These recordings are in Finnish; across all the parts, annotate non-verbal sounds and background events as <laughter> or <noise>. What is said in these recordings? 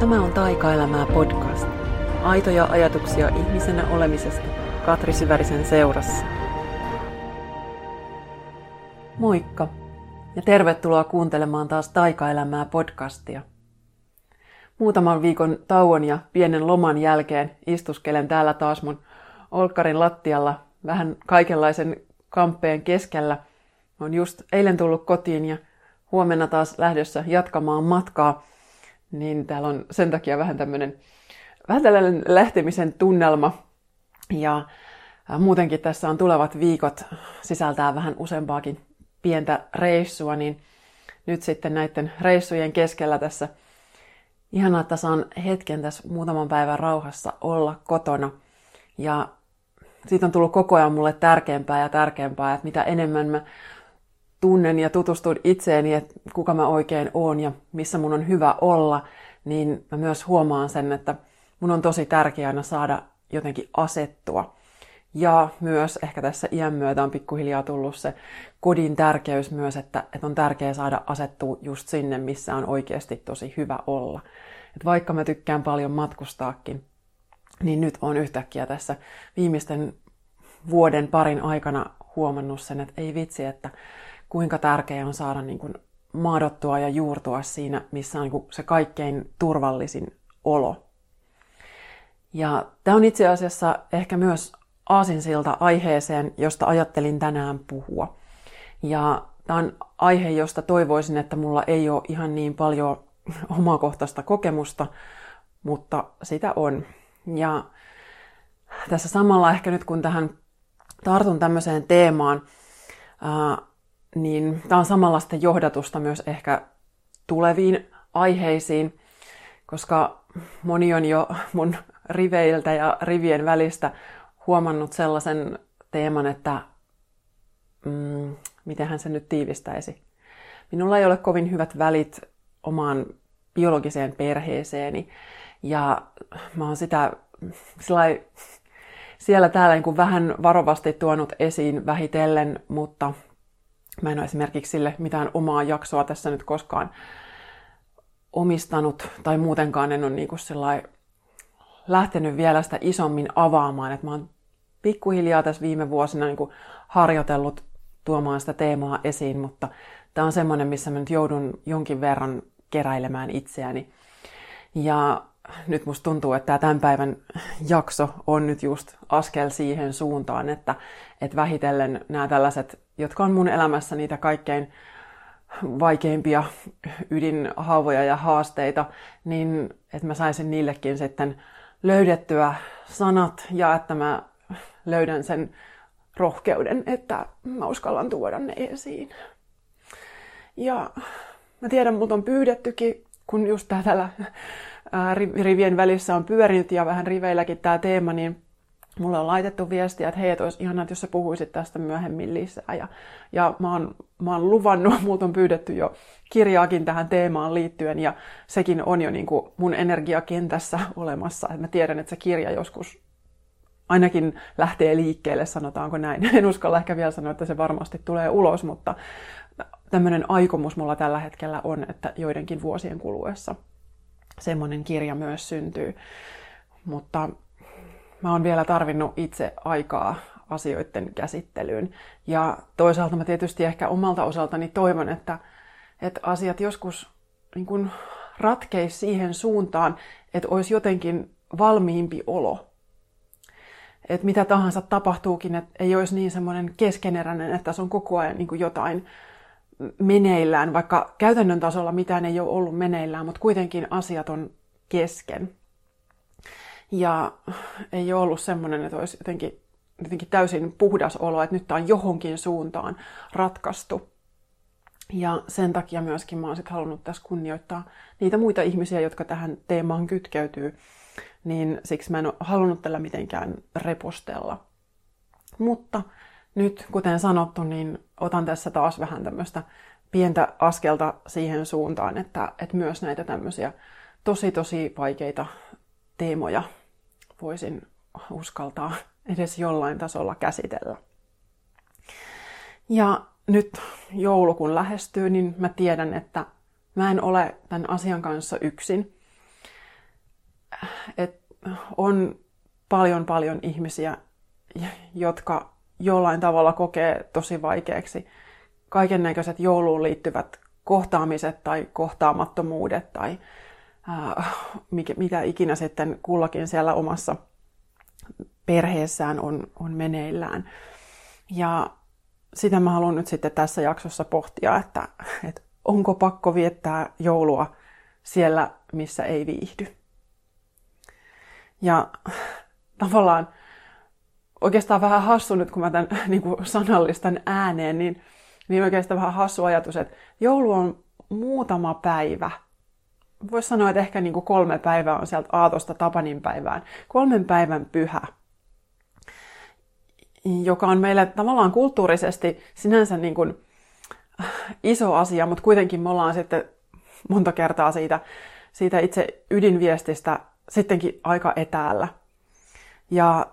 Tämä on Taikaelämää podcast. Aitoja ajatuksia ihmisenä olemisesta Katri Syvärisen seurassa. Moikka ja tervetuloa kuuntelemaan taas Taikaelämää podcastia. Muutaman viikon tauon ja pienen loman jälkeen istuskelen täällä taas mun olkkarin lattialla vähän kaikenlaisen kamppeen keskellä. On just eilen tullut kotiin ja huomenna taas lähdössä jatkamaan matkaa – niin täällä on sen takia vähän tämmöinen vähän tällainen lähtemisen tunnelma. Ja muutenkin tässä on tulevat viikot sisältää vähän useampaakin pientä reissua, niin nyt sitten näiden reissujen keskellä tässä ihanaa, että saan hetken tässä muutaman päivän rauhassa olla kotona. Ja siitä on tullut koko ajan mulle tärkeämpää ja tärkeämpää, että mitä enemmän mä tunnen ja tutustun itseeni, että kuka mä oikein oon ja missä mun on hyvä olla, niin mä myös huomaan sen, että mun on tosi tärkeää saada jotenkin asettua. Ja myös ehkä tässä iän myötä on pikkuhiljaa tullut se kodin tärkeys myös, että, että on tärkeää saada asettua just sinne, missä on oikeasti tosi hyvä olla. Et vaikka mä tykkään paljon matkustaakin, niin nyt on yhtäkkiä tässä viimeisten vuoden parin aikana huomannut sen, että ei vitsi, että kuinka tärkeää on saada niin kuin maadottua ja juurtua siinä, missä on niin se kaikkein turvallisin olo. Ja tämä on itse asiassa ehkä myös aasinsilta aiheeseen, josta ajattelin tänään puhua. Ja tämä on aihe, josta toivoisin, että mulla ei ole ihan niin paljon <laughs> omakohtaista kokemusta, mutta sitä on. Ja tässä samalla ehkä nyt kun tähän tartun tämmöiseen teemaan, niin tämä on samanlaista johdatusta myös ehkä tuleviin aiheisiin, koska moni on jo mun <laughs> riveiltä ja rivien välistä huomannut sellaisen teeman, että mm, miten hän se nyt tiivistäisi. Minulla ei ole kovin hyvät välit omaan biologiseen perheeseeni ja mä oon sitä siellä täällä niin kuin vähän varovasti tuonut esiin vähitellen, mutta Mä en ole esimerkiksi sille mitään omaa jaksoa tässä nyt koskaan omistanut tai muutenkaan en ole niin kuin lähtenyt vielä sitä isommin avaamaan. että mä oon pikkuhiljaa tässä viime vuosina niin kuin harjoitellut tuomaan sitä teemaa esiin, mutta tämä on semmoinen, missä mä nyt joudun jonkin verran keräilemään itseäni. Ja nyt musta tuntuu, että tämä tämän päivän jakso on nyt just askel siihen suuntaan, että, että vähitellen nämä tällaiset, jotka on mun elämässä niitä kaikkein vaikeimpia ydinhaavoja ja haasteita, niin että mä saisin niillekin sitten löydettyä sanat ja että mä löydän sen rohkeuden, että mä uskallan tuoda ne esiin. Ja mä tiedän, mut on pyydettykin, kun just täällä rivien välissä on pyörinyt ja vähän riveilläkin tämä teema, niin mulle on laitettu viestiä, että hei, että olisi ihanaa, että jos sä puhuisit tästä myöhemmin lisää. Ja, ja mä, oon, mä oon luvannut, <laughs> multa on pyydetty jo kirjaakin tähän teemaan liittyen, ja sekin on jo niin kuin mun energiakentässä <laughs> olemassa. Et mä tiedän, että se kirja joskus ainakin lähtee liikkeelle, sanotaanko näin. <laughs> En uskalla ehkä vielä sanoa, että se varmasti tulee ulos, mutta tämmöinen aikomus mulla tällä hetkellä on, että joidenkin vuosien kuluessa semmoinen kirja myös syntyy. Mutta mä oon vielä tarvinnut itse aikaa asioiden käsittelyyn. Ja toisaalta mä tietysti ehkä omalta osaltani toivon, että, että asiat joskus niin kun ratkeisi siihen suuntaan, että olisi jotenkin valmiimpi olo. Että mitä tahansa tapahtuukin, että ei olisi niin semmoinen keskeneräinen, että se on koko ajan niin jotain meneillään, vaikka käytännön tasolla mitään ei ole ollut meneillään, mutta kuitenkin asiat on kesken. Ja ei ole ollut semmoinen, että olisi jotenkin, jotenkin täysin puhdas olo, että nyt tämä on johonkin suuntaan ratkaistu. Ja sen takia myöskin mä oon sit halunnut tässä kunnioittaa niitä muita ihmisiä, jotka tähän teemaan kytkeytyy. Niin siksi mä en ole halunnut tällä mitenkään repostella. Mutta nyt, kuten sanottu, niin otan tässä taas vähän tämmöistä pientä askelta siihen suuntaan, että, että myös näitä tämmöisiä tosi tosi vaikeita teemoja voisin uskaltaa edes jollain tasolla käsitellä. Ja nyt joulu kun lähestyy, niin mä tiedän, että mä en ole tämän asian kanssa yksin. että on paljon paljon ihmisiä, jotka jollain tavalla kokee tosi vaikeaksi kaiken näköiset jouluun liittyvät kohtaamiset tai kohtaamattomuudet tai äh, mikä, mitä ikinä sitten kullakin siellä omassa perheessään on, on meneillään. Ja sitä mä haluan nyt sitten tässä jaksossa pohtia, että, että onko pakko viettää joulua siellä, missä ei viihdy. Ja tavallaan oikeastaan vähän hassu nyt, kun mä tämän <laughs> niin kuin sanallistan ääneen, niin, niin oikeastaan vähän hassu ajatus, että joulu on muutama päivä. Voisi sanoa, että ehkä niin kuin kolme päivää on sieltä Aatosta Tapanin päivään. Kolmen päivän pyhä, joka on meille tavallaan kulttuurisesti sinänsä niin kuin iso asia, mutta kuitenkin me ollaan sitten monta kertaa siitä, siitä itse ydinviestistä sittenkin aika etäällä. Ja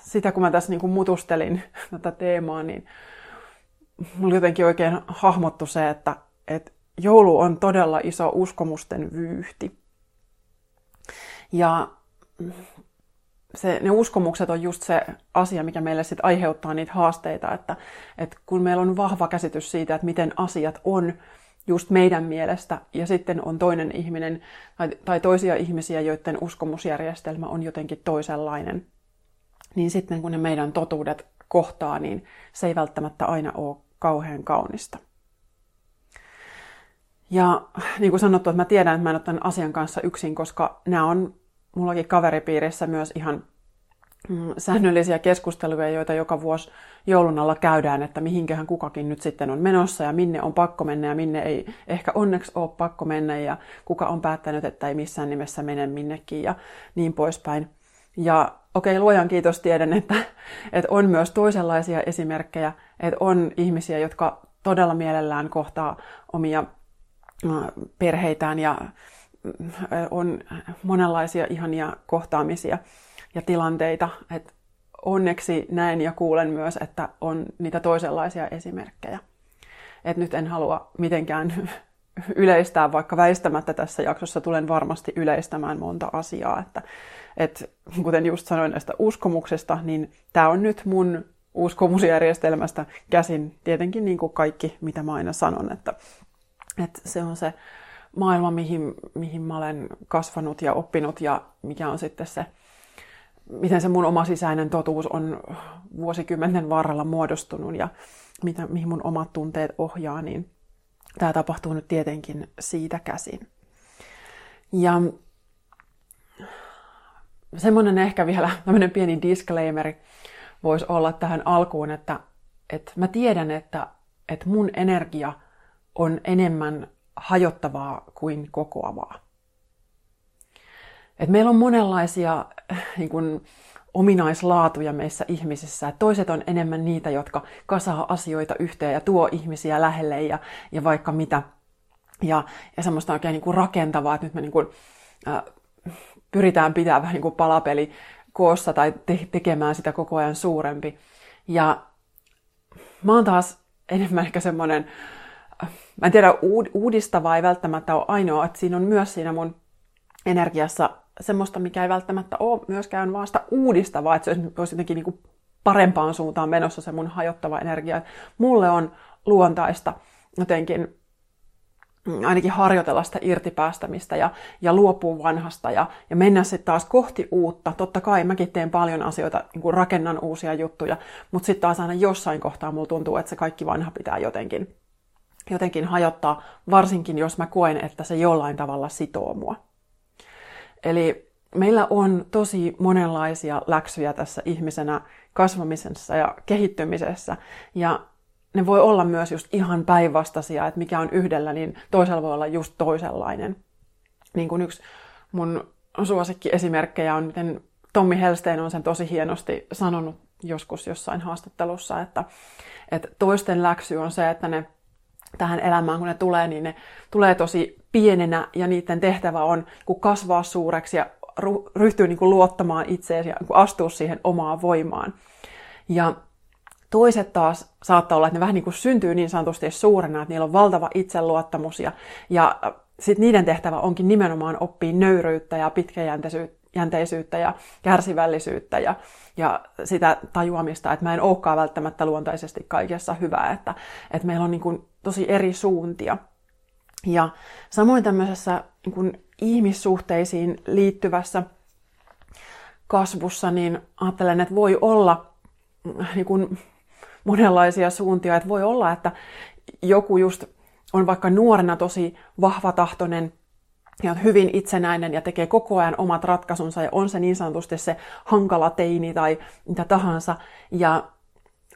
sitä kun mä tässä niin kuin mutustelin tätä teemaa, niin mulla jotenkin oikein hahmottu se, että, että joulu on todella iso uskomusten vyyhti. Ja se, ne uskomukset on just se asia, mikä meille sit aiheuttaa niitä haasteita, että, että kun meillä on vahva käsitys siitä, että miten asiat on just meidän mielestä, ja sitten on toinen ihminen tai, tai toisia ihmisiä, joiden uskomusjärjestelmä on jotenkin toisenlainen, niin sitten kun ne meidän totuudet kohtaa, niin se ei välttämättä aina ole kauhean kaunista. Ja niin kuin sanottu, että mä tiedän, että mä en ole tämän asian kanssa yksin, koska nämä on mullakin kaveripiirissä myös ihan mm, säännöllisiä keskusteluja, joita joka vuosi joulun alla käydään, että mihinköhän kukakin nyt sitten on menossa ja minne on pakko mennä ja minne ei ehkä onneksi ole pakko mennä ja kuka on päättänyt, että ei missään nimessä mene minnekin ja niin poispäin. Ja okei, okay, luojan kiitos tiedän, että, että on myös toisenlaisia esimerkkejä, että on ihmisiä, jotka todella mielellään kohtaa omia perheitään ja on monenlaisia ihania kohtaamisia ja tilanteita. että onneksi näen ja kuulen myös, että on niitä toisenlaisia esimerkkejä. Et nyt en halua mitenkään <laughs> yleistää, vaikka väistämättä tässä jaksossa tulen varmasti yleistämään monta asiaa. Että, et, kuten just sanoin näistä uskomuksesta, niin tämä on nyt mun uskomusjärjestelmästä käsin tietenkin niin kuin kaikki, mitä mä aina sanon, että, että se on se maailma, mihin, mihin mä olen kasvanut ja oppinut ja mikä on sitten se, miten se mun oma sisäinen totuus on vuosikymmenen varrella muodostunut ja mitä, mihin mun omat tunteet ohjaa, niin tämä tapahtuu nyt tietenkin siitä käsin. Ja semmoinen ehkä vielä tämmöinen pieni disclaimeri voisi olla tähän alkuun, että, että mä tiedän, että, että mun energia on enemmän hajottavaa kuin kokoavaa. Et meillä on monenlaisia niin kun, ominaislaatuja meissä ihmisissä. Et toiset on enemmän niitä, jotka kasaa asioita yhteen ja tuo ihmisiä lähelle ja, ja vaikka mitä. Ja, ja semmoista oikein niin kuin rakentavaa, että nyt me niin kuin, äh, pyritään pitämään vähän niin kuin palapeli koossa tai te- tekemään sitä koko ajan suurempi. Ja mä oon taas enemmän ehkä semmoinen, mä en tiedä, uudistava ei välttämättä ole ainoa, että siinä on myös siinä mun energiassa semmoista, mikä ei välttämättä ole myöskään vaan sitä uudistavaa, että se olisi jotenkin niin kuin parempaan suuntaan menossa se mun hajottava energia. Mulle on luontaista jotenkin ainakin harjoitella sitä irtipäästämistä ja, ja luopua vanhasta ja, ja mennä sitten taas kohti uutta. Totta kai mäkin teen paljon asioita, niin kuin rakennan uusia juttuja, mutta sitten taas aina jossain kohtaa mulla tuntuu, että se kaikki vanha pitää jotenkin, jotenkin hajottaa, varsinkin jos mä koen, että se jollain tavalla sitoo mua. Eli meillä on tosi monenlaisia läksyjä tässä ihmisenä kasvamisessa ja kehittymisessä. Ja ne voi olla myös just ihan päinvastaisia, että mikä on yhdellä, niin toisella voi olla just toisenlainen. Niin kuin yksi mun suosikkiesimerkkejä on, miten Tommi Helstein on sen tosi hienosti sanonut joskus jossain haastattelussa, että, että toisten läksy on se, että ne tähän elämään, kun ne tulee, niin ne tulee tosi pienenä ja niiden tehtävä on kun kasvaa suureksi ja ryhtyy niin kuin luottamaan itseensä ja niin astua siihen omaan voimaan. Ja Toiset taas saattaa olla, että ne vähän niin kuin syntyy niin sanotusti suurena, että niillä on valtava itseluottamus ja, ja sitten niiden tehtävä onkin nimenomaan oppia nöyryyttä ja pitkäjänteisyyttä ja kärsivällisyyttä ja, ja sitä tajuamista, että mä en olekaan välttämättä luontaisesti kaikessa hyvää, että, että meillä on niin kuin tosi eri suuntia. Ja samoin tämmöisessä niin kuin ihmissuhteisiin liittyvässä kasvussa, niin ajattelen, että voi olla niin kuin monenlaisia suuntia. Että voi olla, että joku just on vaikka nuorena tosi vahvatahtoinen ja on hyvin itsenäinen ja tekee koko ajan omat ratkaisunsa ja on se niin sanotusti se hankala teini tai mitä tahansa. Ja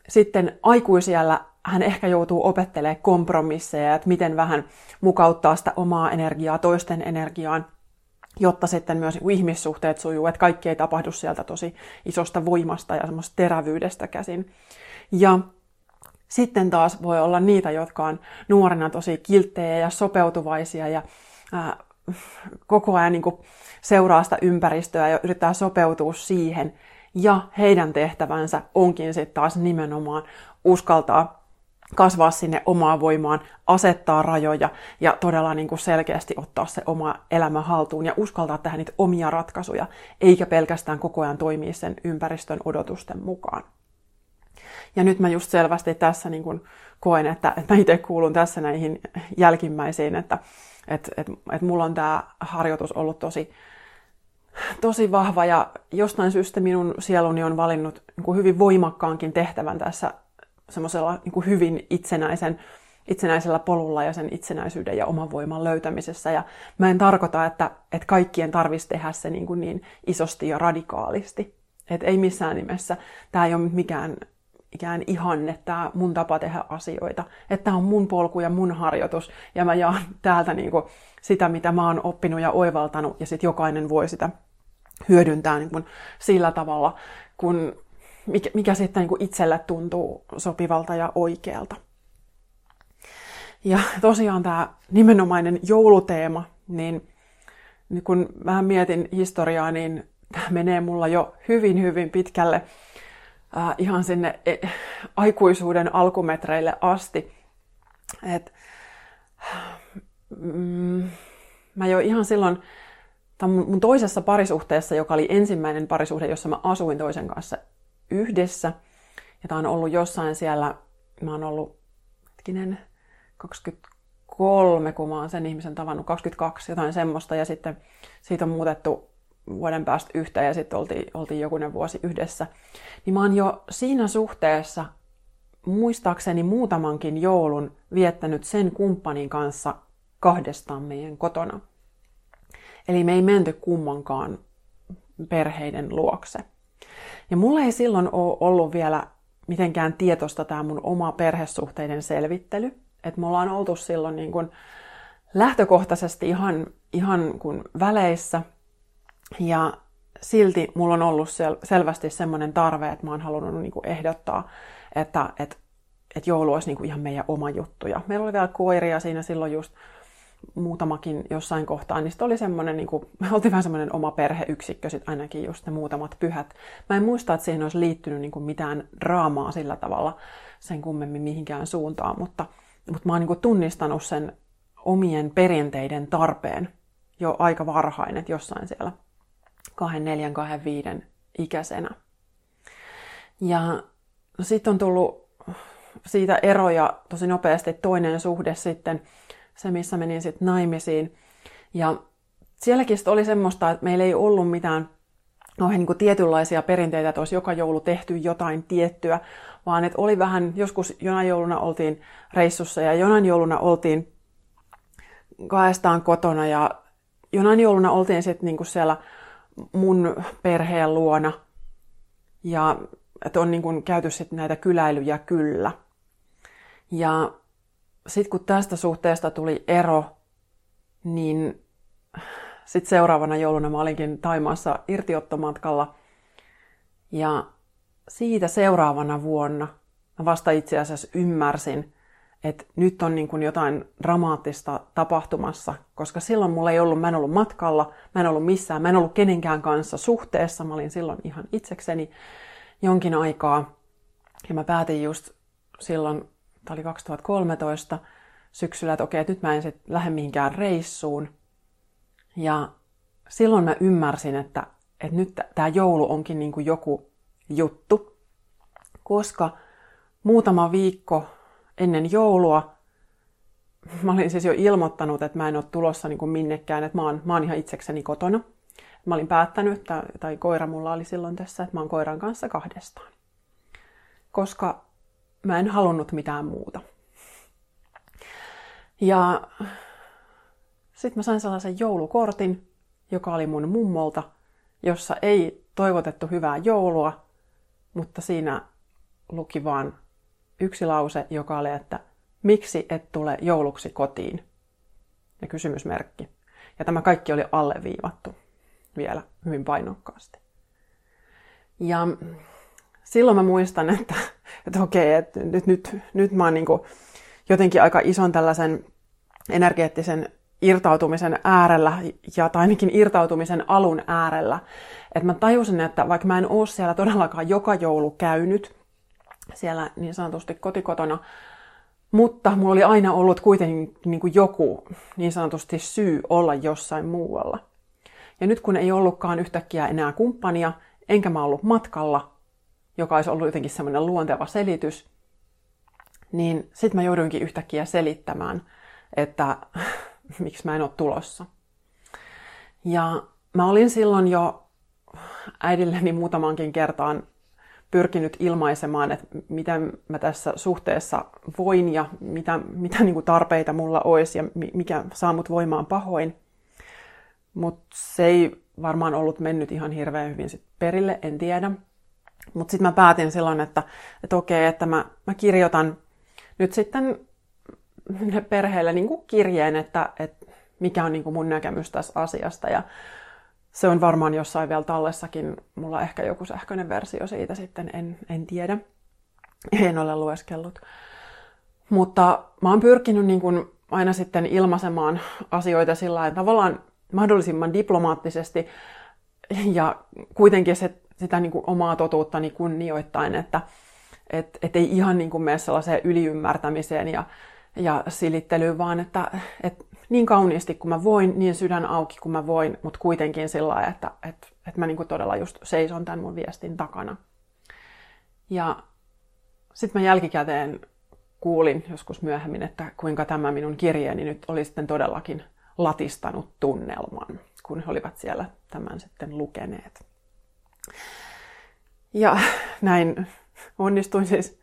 sitten aikuisiellä hän ehkä joutuu opettelemaan kompromisseja, että miten vähän mukauttaa sitä omaa energiaa toisten energiaan, jotta sitten myös ihmissuhteet sujuu, että kaikki ei tapahdu sieltä tosi isosta voimasta ja semmoista terävyydestä käsin. Ja sitten taas voi olla niitä, jotka on nuorena tosi kilttejä ja sopeutuvaisia ja ää, koko ajan niin seuraa sitä ympäristöä ja yrittää sopeutua siihen. Ja heidän tehtävänsä onkin sitten taas nimenomaan uskaltaa kasvaa sinne omaan voimaan, asettaa rajoja ja todella niin kuin selkeästi ottaa se oma elämä haltuun ja uskaltaa tehdä niitä omia ratkaisuja, eikä pelkästään koko ajan toimia sen ympäristön odotusten mukaan. Ja nyt mä just selvästi tässä niin kuin koen, että, että mä itse kuulun tässä näihin jälkimmäisiin, että et, et, et mulla on tämä harjoitus ollut tosi, tosi vahva ja jostain syystä minun sieluni on valinnut niin kuin hyvin voimakkaankin tehtävän tässä semmoisella niin hyvin itsenäisen, itsenäisellä polulla ja sen itsenäisyyden ja oman voiman löytämisessä. Ja mä en tarkoita, että, että kaikkien tarvitsisi tehdä se niin, kuin niin isosti ja radikaalisti. Et ei missään nimessä. Tämä ei ole mikään ikään ihanne, tämä mun tapa tehdä asioita. Että tämä on mun polku ja mun harjoitus. Ja mä jaan täältä niin kuin sitä, mitä mä oon oppinut ja oivaltanut. Ja sitten jokainen voi sitä hyödyntää niin kuin sillä tavalla, kun mikä, mikä sitten niin itselle tuntuu sopivalta ja oikealta. Ja tosiaan tämä nimenomainen jouluteema, niin, niin kun vähän mietin historiaa, niin tämä menee mulla jo hyvin, hyvin pitkälle äh, ihan sinne e, aikuisuuden alkumetreille asti. Et, mm, mä jo ihan silloin, mun, mun toisessa parisuhteessa, joka oli ensimmäinen parisuhde, jossa mä asuin toisen kanssa yhdessä. Ja tämä on ollut jossain siellä, mä oon ollut, hetkinen, 23, kun mä oon sen ihmisen tavannut, 22, jotain semmoista. Ja sitten siitä on muutettu vuoden päästä yhteen ja sitten oltiin, oltiin jokunen vuosi yhdessä. Niin mä oon jo siinä suhteessa muistaakseni muutamankin joulun viettänyt sen kumppanin kanssa kahdestaan meidän kotona. Eli me ei menty kummankaan perheiden luokse. Ja mulla ei silloin ole ollut vielä mitenkään tietoista tämä mun oma perhesuhteiden selvittely. Että me ollaan oltu silloin niin kuin lähtökohtaisesti ihan, ihan kuin väleissä. Ja silti mulla on ollut sel- selvästi semmoinen tarve, että mä oon halunnut niin ehdottaa, että, että, että joulu olisi niin ihan meidän oma juttu. Ja meillä oli vielä koiria siinä silloin just muutamakin jossain kohtaa, niin oli semmoinen, niin kuin, <laughs> oltiin vähän semmoinen oma perheyksikkö sit ainakin just ne muutamat pyhät. Mä en muista, että siihen olisi liittynyt niin kuin mitään draamaa sillä tavalla sen kummemmin mihinkään suuntaan, mutta, mutta mä oon niin kuin tunnistanut sen omien perinteiden tarpeen jo aika varhain, että jossain siellä kahden, neljän, kahden, viiden ikäisenä. Ja sitten on tullut siitä eroja tosi nopeasti toinen suhde sitten se missä menin sitten naimisiin. Ja sielläkin oli semmoista, että meillä ei ollut mitään noihin niin kuin tietynlaisia perinteitä, että olisi joka joulu tehty jotain tiettyä, vaan että oli vähän, joskus jonain jouluna oltiin reissussa ja jonain jouluna oltiin kaestaan kotona ja jonain jouluna oltiin sitten niin siellä mun perheen luona ja että on niin kuin käyty sitten näitä kyläilyjä kyllä. Ja sitten kun tästä suhteesta tuli ero, niin sitten seuraavana jouluna mä olinkin Taimaassa irtiottomatkalla. Ja siitä seuraavana vuonna mä vasta itse asiassa ymmärsin, että nyt on niin kuin jotain dramaattista tapahtumassa, koska silloin mulla ei ollut, mä en ollut matkalla, mä en ollut missään, mä en ollut kenenkään kanssa suhteessa, mä olin silloin ihan itsekseni jonkin aikaa. Ja mä päätin just silloin tämä oli 2013, syksyllä, että okei, että nyt mä en sitten lähde mihinkään reissuun. Ja silloin mä ymmärsin, että, että nyt tämä joulu onkin niin kuin joku juttu, koska muutama viikko ennen joulua mä olin siis jo ilmoittanut, että mä en ole tulossa niin kuin minnekään, että mä oon, mä oon ihan itsekseni kotona. Mä olin päättänyt, tai koira mulla oli silloin tässä, että mä oon koiran kanssa kahdestaan. Koska mä en halunnut mitään muuta. Ja sitten mä sain sellaisen joulukortin, joka oli mun mummolta, jossa ei toivotettu hyvää joulua, mutta siinä luki vaan yksi lause, joka oli, että miksi et tule jouluksi kotiin? Ja kysymysmerkki. Ja tämä kaikki oli alleviivattu vielä hyvin painokkaasti. Ja silloin mä muistan, että, että okei, että nyt, nyt, nyt mä oon niin jotenkin aika ison tällaisen energeettisen irtautumisen äärellä, ja tai ainakin irtautumisen alun äärellä. Että mä tajusin, että vaikka mä en oo siellä todellakaan joka joulu käynyt, siellä niin sanotusti kotikotona, mutta mulla oli aina ollut kuitenkin niin kuin joku niin sanotusti syy olla jossain muualla. Ja nyt kun ei ollutkaan yhtäkkiä enää kumppania, enkä mä ollut matkalla, joka olisi ollut jotenkin semmoinen luonteva selitys, niin sitten mä jouduinkin yhtäkkiä selittämään, että <laughs> miksi mä en ole tulossa. Ja mä olin silloin jo äidilleni muutamankin kertaan pyrkinyt ilmaisemaan, että miten mä tässä suhteessa voin ja mitä, mitä niin kuin tarpeita mulla olisi ja mikä saa mut voimaan pahoin. Mutta se ei varmaan ollut mennyt ihan hirveän hyvin sit perille, en tiedä. Mutta sitten mä päätin silloin, että, että okei, että mä, mä kirjoitan nyt sitten perheelle niin kuin kirjeen, että, että mikä on niin kuin mun näkemys tässä asiasta. Ja se on varmaan jossain vielä tallessakin. Mulla ehkä joku sähköinen versio siitä sitten, en, en tiedä. En ole lueskellut. Mutta mä oon pyrkinyt niin kuin aina sitten ilmaisemaan asioita sillä että tavallaan mahdollisimman diplomaattisesti ja kuitenkin se, sitä niin kuin omaa totuuttani kunnioittain, että et, et ei ihan niin kuin mene sellaiseen yliymmärtämiseen ja, ja silittelyyn, vaan että et niin kauniisti kuin mä voin, niin sydän auki kuin mä voin, mutta kuitenkin sillä lailla, että, että, että mä niin kuin todella just seison tämän mun viestin takana. Ja sitten mä jälkikäteen kuulin joskus myöhemmin, että kuinka tämä minun kirjeeni nyt oli sitten todellakin latistanut tunnelman, kun he olivat siellä tämän sitten lukeneet. Ja näin onnistuin siis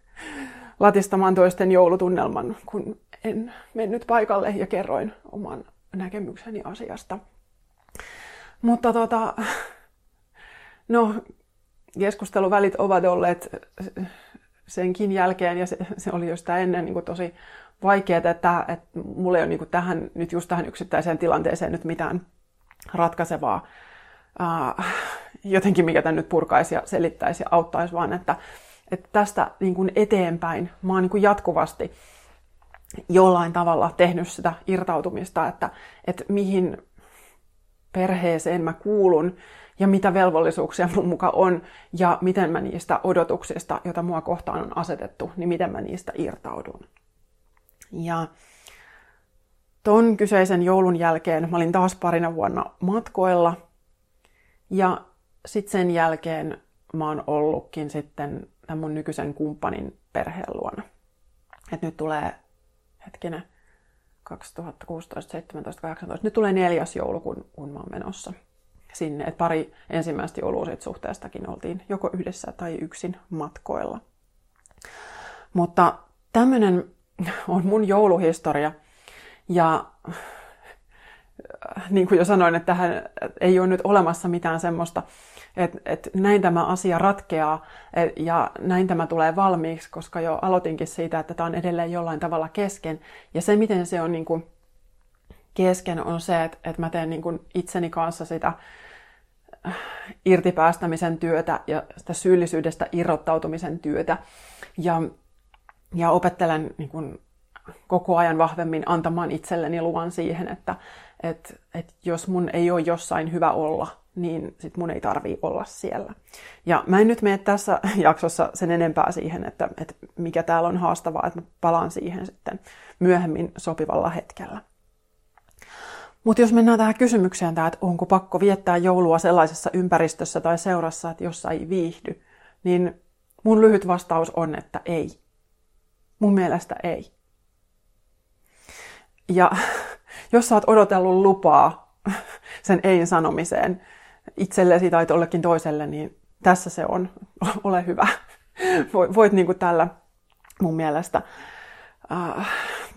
latistamaan toisten joulutunnelman, kun en mennyt paikalle ja kerroin oman näkemykseni asiasta. Mutta tota, no, keskusteluvälit ovat olleet senkin jälkeen, ja se, se oli jo sitä ennen niin kuin tosi vaikeaa, että, että mulla ei ole niin kuin tähän, nyt just tähän yksittäiseen tilanteeseen nyt mitään ratkaisevaa uh, jotenkin, mikä tämän nyt purkaisi ja selittäisi ja auttaisi, vaan että, että tästä niin kuin eteenpäin mä oon niin kuin jatkuvasti jollain tavalla tehnyt sitä irtautumista, että, että mihin perheeseen mä kuulun ja mitä velvollisuuksia mun muka on ja miten mä niistä odotuksista, joita mua kohtaan on asetettu, niin miten mä niistä irtaudun. Ja ton kyseisen joulun jälkeen mä olin taas parina vuonna matkoilla ja sitten sen jälkeen mä oon ollutkin sitten tämän mun nykyisen kumppanin perheen luona. Et nyt tulee hetkinen, 2016, 17, 18. Nyt tulee neljäs joulu, kun, kun mä oon menossa sinne. Et pari ensimmäistä joulua siitä suhteestakin oltiin joko yhdessä tai yksin matkoilla. Mutta tämmöinen <laughs> on mun jouluhistoria. Ja niin kuin jo sanoin, että tähän ei ole nyt olemassa mitään semmoista että et näin tämä asia ratkeaa et, ja näin tämä tulee valmiiksi, koska jo aloitinkin siitä, että tämä on edelleen jollain tavalla kesken. Ja se, miten se on niin kuin kesken, on se, että, että mä teen niin kuin itseni kanssa sitä äh, irtipäästämisen työtä ja sitä syyllisyydestä irrottautumisen työtä. Ja, ja opettelen niin kuin koko ajan vahvemmin antamaan itselleni luvan siihen, että, että et jos mun ei ole jossain hyvä olla, niin sit mun ei tarvii olla siellä. Ja mä en nyt mene tässä <laughs> jaksossa sen enempää siihen, että, että mikä täällä on haastavaa, että mä palaan siihen sitten myöhemmin sopivalla hetkellä. Mutta jos mennään tähän kysymykseen, että onko pakko viettää joulua sellaisessa ympäristössä tai seurassa, että jossa ei viihdy, niin mun lyhyt vastaus on, että ei. Mun mielestä ei. Ja <laughs> jos sä oot odotellut lupaa <laughs> sen ei sanomiseen itsellesi tai jollekin toiselle, niin tässä se on. <laughs> Ole hyvä. <laughs> Voit niin kuin tällä mun mielestä äh,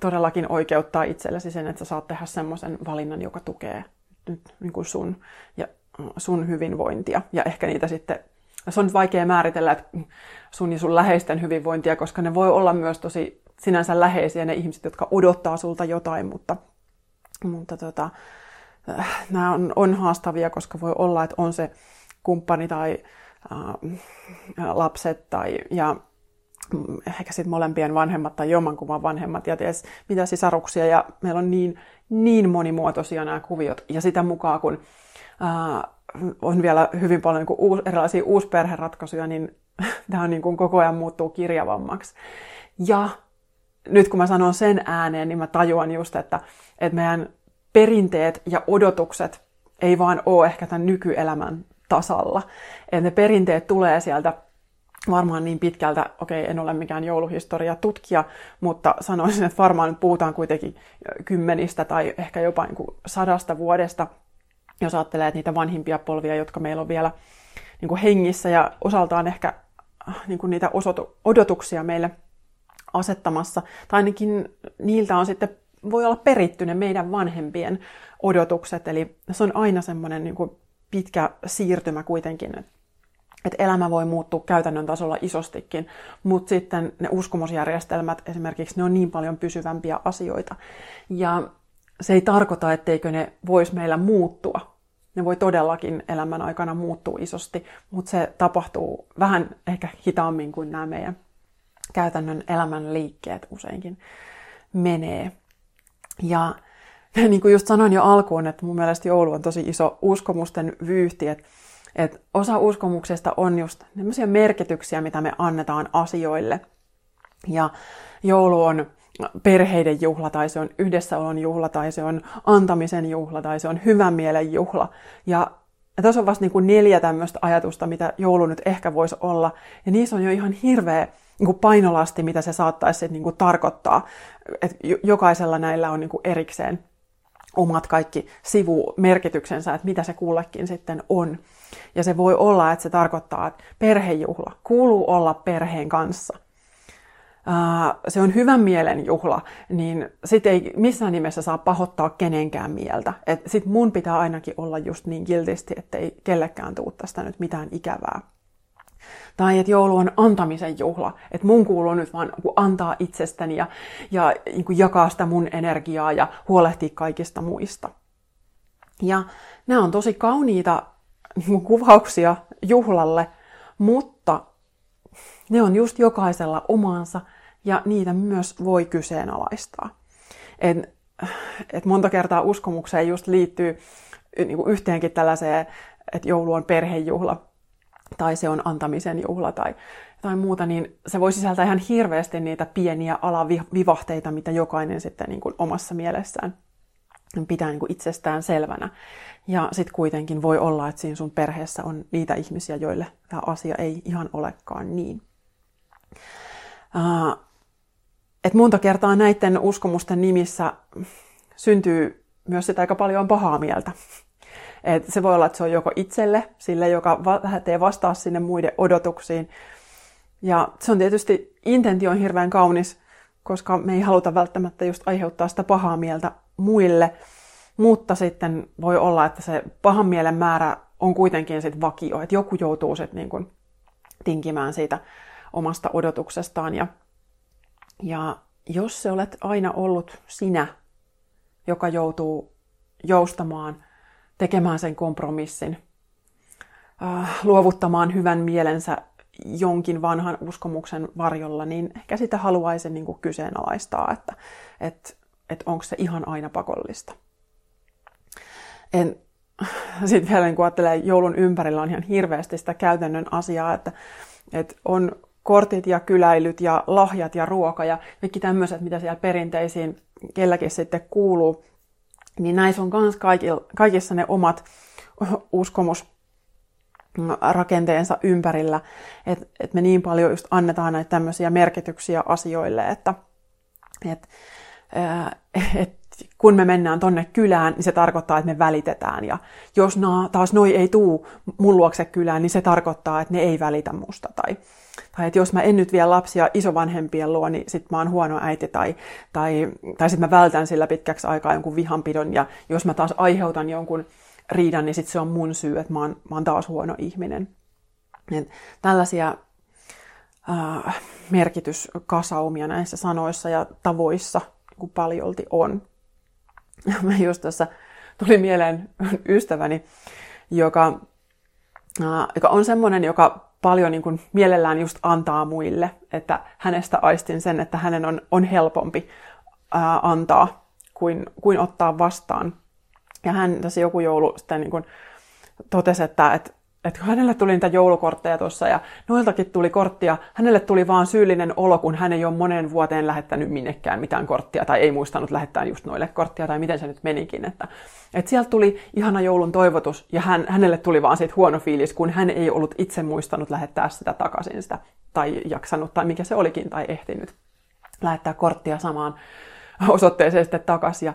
todellakin oikeuttaa itsellesi sen, että sä saat tehdä semmoisen valinnan, joka tukee nyt niin kuin sun, ja sun hyvinvointia. Ja ehkä niitä sitten, se on nyt vaikea määritellä että sun ja sun läheisten hyvinvointia, koska ne voi olla myös tosi sinänsä läheisiä ne ihmiset, jotka odottaa sulta jotain, mutta, mutta tota, äh, nämä on, on haastavia, koska voi olla, että on se kumppani tai äh, lapset tai, ja ehkä sitten molempien vanhemmat tai jommankumman vanhemmat ja ties mitä sisaruksia. Ja meillä on niin, niin monimuotoisia nämä kuviot. Ja sitä mukaan, kun ää, on vielä hyvin paljon niin uus, erilaisia uusperheratkaisuja, niin <laughs> tämä on niin kuin koko ajan muuttuu kirjavammaksi. Ja nyt kun mä sanon sen ääneen, niin mä tajuan just, että, että meidän perinteet ja odotukset ei vaan ole ehkä tämän nykyelämän tasalla. Että ne perinteet tulee sieltä varmaan niin pitkältä, okei, en ole mikään jouluhistoria tutkija, mutta sanoisin, että varmaan puhutaan kuitenkin kymmenistä tai ehkä jopa niin kuin sadasta vuodesta, jos ajattelee että niitä vanhimpia polvia, jotka meillä on vielä niin kuin hengissä ja osaltaan ehkä niin kuin niitä osoitu, odotuksia meille asettamassa, tai ainakin niiltä on sitten, voi olla peritty ne meidän vanhempien odotukset, eli se on aina semmoinen niin kuin pitkä siirtymä kuitenkin, että elämä voi muuttua käytännön tasolla isostikin, mutta sitten ne uskomusjärjestelmät esimerkiksi, ne on niin paljon pysyvämpiä asioita. Ja se ei tarkoita, etteikö ne vois meillä muuttua. Ne voi todellakin elämän aikana muuttua isosti, mutta se tapahtuu vähän ehkä hitaammin kuin nämä meidän käytännön elämän liikkeet useinkin menee. Ja <laughs> niin kuin just sanoin jo alkuun, että mun mielestä joulu on tosi iso uskomusten vyyhti, että et osa uskomuksesta on just sellaisia merkityksiä, mitä me annetaan asioille. Ja joulu on perheiden juhla, tai se on yhdessäolon juhla, tai se on antamisen juhla, tai se on hyvän mielen juhla. Ja ja tässä on vasta niin kuin neljä tämmöistä ajatusta, mitä joulu nyt ehkä voisi olla. Ja niissä on jo ihan hirveä niin kuin painolasti, mitä se saattaisi niin kuin tarkoittaa. Et jokaisella näillä on niin kuin erikseen omat kaikki sivumerkityksensä, että mitä se kullekin sitten on. Ja se voi olla, että se tarkoittaa, että perhejuhla kuuluu olla perheen kanssa. Se on hyvän mielen juhla, niin sit ei missään nimessä saa pahoittaa kenenkään mieltä. Et sit mun pitää ainakin olla just niin kiltisti, ettei kellekään tuu tästä nyt mitään ikävää. Tai että joulu on antamisen juhla, että mun kuuluu nyt vaan niinku antaa itsestäni ja, ja niin kuin jakaa sitä mun energiaa ja huolehtia kaikista muista. Ja nämä on tosi kauniita niin kuvauksia juhlalle, mutta ne on just jokaisella omansa ja niitä myös voi kyseenalaistaa. Et, et monta kertaa uskomukseen just liittyy niin kuin yhteenkin tällaiseen, että joulu on perhejuhla tai se on antamisen juhla tai, tai muuta, niin se voi sisältää ihan hirveästi niitä pieniä alavivahteita, mitä jokainen sitten niin kuin omassa mielessään pitää niin kuin itsestään selvänä. Ja sitten kuitenkin voi olla, että siinä sun perheessä on niitä ihmisiä, joille tämä asia ei ihan olekaan niin. Uh, et monta kertaa näiden uskomusten nimissä syntyy myös sitä aika paljon pahaa mieltä. Et se voi olla, että se on joko itselle, sille, joka lähtee vastaa sinne muiden odotuksiin. Ja se on tietysti, intentio on hirveän kaunis, koska me ei haluta välttämättä just aiheuttaa sitä pahaa mieltä muille, mutta sitten voi olla, että se pahan mielen määrä on kuitenkin sitten vakio, että joku joutuu sitten niin kuin tinkimään siitä omasta odotuksestaan. Ja, ja jos se olet aina ollut sinä, joka joutuu joustamaan, tekemään sen kompromissin, äh, luovuttamaan hyvän mielensä jonkin vanhan uskomuksen varjolla, niin ehkä sitä haluaisin niin kuin kyseenalaistaa, että, että, että onko se ihan aina pakollista. En, <laughs> sitten vielä niin kun ajattelee, joulun ympärillä on ihan hirveästi sitä käytännön asiaa, että, että on kortit ja kyläilyt ja lahjat ja ruoka ja kaikki tämmöiset, mitä siellä perinteisiin kelläkin sitten kuuluu, niin näissä on myös kaikissa ne omat <laughs> uskomusrakenteensa ympärillä, että et me niin paljon just annetaan näitä tämmöisiä merkityksiä asioille, että et, <laughs> et kun me mennään tonne kylään, niin se tarkoittaa, että me välitetään. Ja jos na, taas noi ei tuu mun luokse kylään, niin se tarkoittaa, että ne ei välitä musta. Tai, tai että jos mä en nyt vie lapsia isovanhempien luo, niin sit mä oon huono äiti. Tai, tai, tai sit mä vältän sillä pitkäksi aikaa jonkun vihanpidon. Ja jos mä taas aiheutan jonkun riidan, niin sit se on mun syy, että mä oon, mä oon taas huono ihminen. Et tällaisia äh, merkityskasaumia näissä sanoissa ja tavoissa kuin paljolti on. <laughs> Mä just tuossa tuli mieleen ystäväni, joka, äh, joka on semmoinen, joka paljon niin kuin mielellään just antaa muille, että hänestä aistin sen, että hänen on, on helpompi ää, antaa kuin, kuin ottaa vastaan. Ja hän tässä joku joulu sitten niin kuin totesi, että, että että hänelle tuli niitä joulukortteja tuossa ja noiltakin tuli korttia. Hänelle tuli vaan syyllinen olo, kun hän ei ole monen vuoteen lähettänyt minnekään mitään korttia tai ei muistanut lähettää just noille korttia tai miten se nyt menikin. Että, että sieltä tuli ihana joulun toivotus ja hän, hänelle tuli vaan siitä huono fiilis, kun hän ei ollut itse muistanut lähettää sitä takaisin sitä tai jaksanut tai mikä se olikin tai ehtinyt lähettää korttia samaan osoitteeseen sitten takaisin.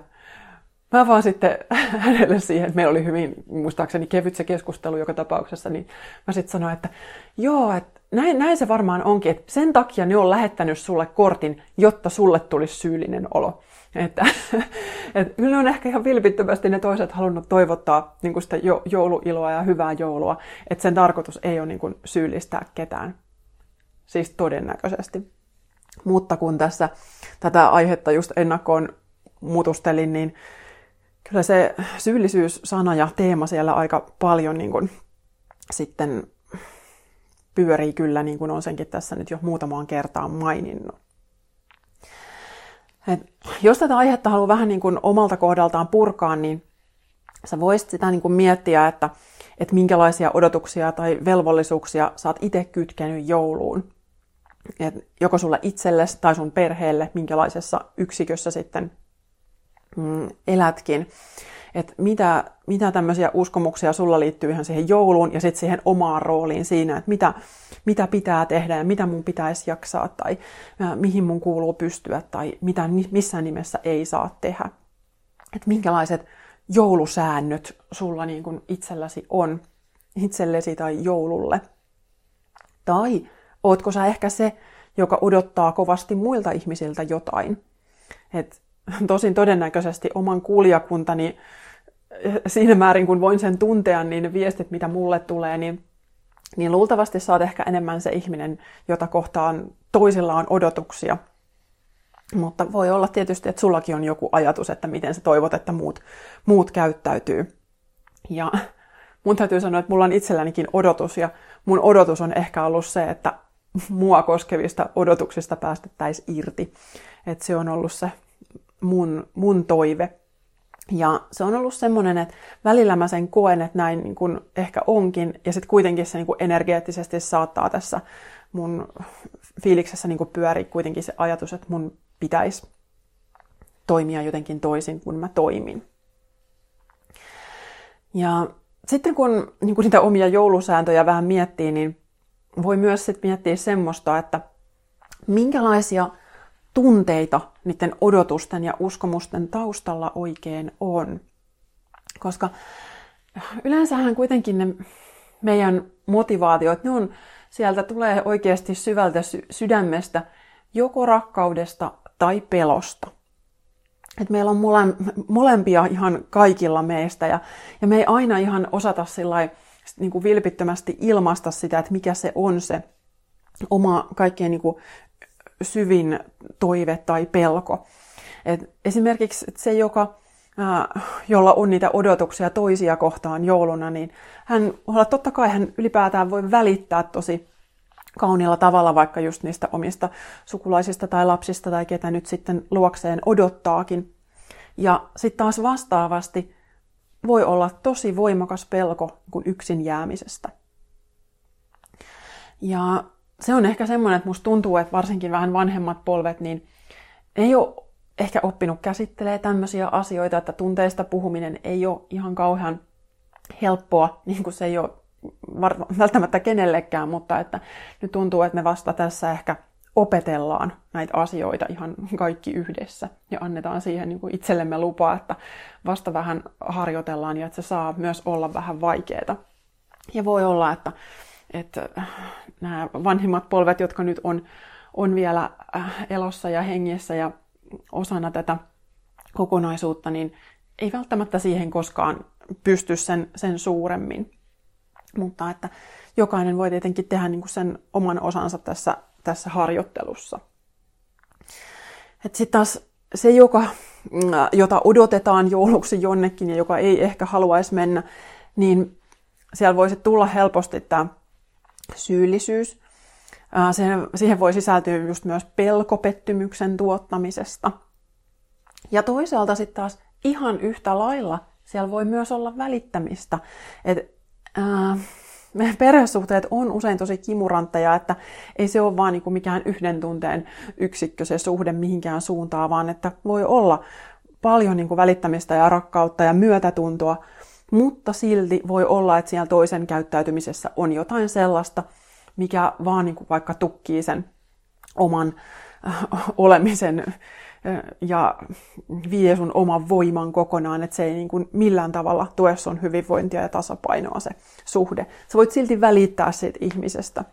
Mä vaan sitten <laughs> hänelle siihen, meillä oli hyvin, muistaakseni kevyt se keskustelu joka tapauksessa, niin mä sitten sanoin, että joo, että näin, näin se varmaan onkin, että sen takia ne on lähettänyt sulle kortin, jotta sulle tulisi syyllinen olo. Että, <laughs> että kyllä on ehkä ihan vilpittömästi ne toiset halunnut toivottaa niin sitä jouluiloa ja hyvää joulua, että sen tarkoitus ei ole niin kuin syyllistää ketään. Siis todennäköisesti. Mutta kun tässä tätä aihetta just ennakkoon mutustelin, niin kyllä se syyllisyys-sana ja teema siellä aika paljon niin kuin, sitten pyörii kyllä, niin kuin on senkin tässä nyt jo muutamaan kertaan maininnut. Et jos tätä aihetta haluaa vähän niin kuin omalta kohdaltaan purkaa, niin sä voisit sitä niin kuin miettiä, että, että minkälaisia odotuksia tai velvollisuuksia sä oot itse kytkenyt jouluun. Et joko sulle itsellesi tai sun perheelle, minkälaisessa yksikössä sitten mm, elätkin. Että mitä, mitä tämmöisiä uskomuksia sulla liittyy ihan siihen jouluun ja sitten siihen omaan rooliin siinä, että mitä, mitä pitää tehdä ja mitä mun pitäisi jaksaa tai mihin mun kuuluu pystyä tai mitä missään nimessä ei saa tehdä. Että minkälaiset joulusäännöt sulla niin kuin itselläsi on itsellesi tai joululle. Tai ootko sä ehkä se, joka odottaa kovasti muilta ihmisiltä jotain. Et tosin todennäköisesti oman kuulijakuntani eh, siinä määrin, kun voin sen tuntea, niin viestit, mitä mulle tulee, niin, niin luultavasti saat ehkä enemmän se ihminen, jota kohtaan toisilla on odotuksia. Mutta voi olla tietysti, että sullakin on joku ajatus, että miten sä toivot, että muut, muut käyttäytyy. Ja mun täytyy sanoa, että mulla on itsellänikin odotus, ja mun odotus on ehkä ollut se, että mua koskevista odotuksista päästettäisiin irti. Että se on ollut se mun, mun toive. Ja se on ollut semmoinen, että välillä mä sen koen, että näin niin kuin ehkä onkin, ja sitten kuitenkin se niin kuin energeettisesti saattaa tässä mun fiiliksessä niin kuin pyöri kuitenkin se ajatus, että mun pitäisi toimia jotenkin toisin kuin mä toimin. Ja sitten kun niin kuin niitä omia joulusääntöjä vähän miettii, niin voi myös sit miettiä semmoista, että minkälaisia tunteita niiden odotusten ja uskomusten taustalla oikein on. Koska yleensähän kuitenkin ne meidän motivaatiot, ne on, sieltä tulee oikeasti syvältä sy- sydämestä joko rakkaudesta tai pelosta. Et meillä on mole, molempia ihan kaikilla meistä ja, ja me ei aina ihan osata sillai, niin kuin vilpittömästi ilmaista sitä, että mikä se on se oma kaikkein niin kuin syvin toive tai pelko. Et esimerkiksi se, joka, jolla on niitä odotuksia toisia kohtaan jouluna, niin hän, totta kai hän ylipäätään voi välittää tosi kauniilla tavalla vaikka just niistä omista sukulaisista tai lapsista tai ketä nyt sitten luokseen odottaakin. Ja sitten taas vastaavasti voi olla tosi voimakas pelko kuin yksin jäämisestä. Ja se on ehkä semmoinen, että musta tuntuu, että varsinkin vähän vanhemmat polvet, niin ei ole ehkä oppinut käsittelee tämmöisiä asioita, että tunteista puhuminen ei ole ihan kauhean helppoa, <laughs> niin kuin se ei ole välttämättä kenellekään, mutta että nyt tuntuu, että me vasta tässä ehkä opetellaan näitä asioita ihan kaikki yhdessä ja annetaan siihen niin kuin itsellemme lupaa, että vasta vähän harjoitellaan ja että se saa myös olla vähän vaikeaa. Ja voi olla, että, että nämä vanhimmat polvet, jotka nyt on, on vielä äh, elossa ja hengessä ja osana tätä kokonaisuutta, niin ei välttämättä siihen koskaan pysty sen, sen suuremmin. Mutta että jokainen voi tietenkin tehdä niin kuin sen oman osansa tässä, tässä harjoittelussa. Sitten taas se, joka, mm, jota odotetaan jouluksi jonnekin ja joka ei ehkä haluaisi mennä, niin siellä voisi tulla helposti tämä syyllisyys. Siihen voi sisältyä just myös pelkopettymyksen tuottamisesta. Ja toisaalta sitten taas ihan yhtä lailla siellä voi myös olla välittämistä. Et, ää, meidän perhesuhteet on usein tosi kimurantteja, että ei se ole vaan niin kuin mikään yhden tunteen yksikkö se suhde mihinkään suuntaan, vaan että voi olla paljon niin kuin välittämistä ja rakkautta ja myötätuntoa, mutta silti voi olla, että siellä toisen käyttäytymisessä on jotain sellaista, mikä vaan niin kuin vaikka tukkii sen oman äh, olemisen äh, ja vie sun oman voiman kokonaan, että se ei niin kuin millään tavalla tue sun hyvinvointia ja tasapainoa se suhde. Sä voit silti välittää siitä ihmisestä.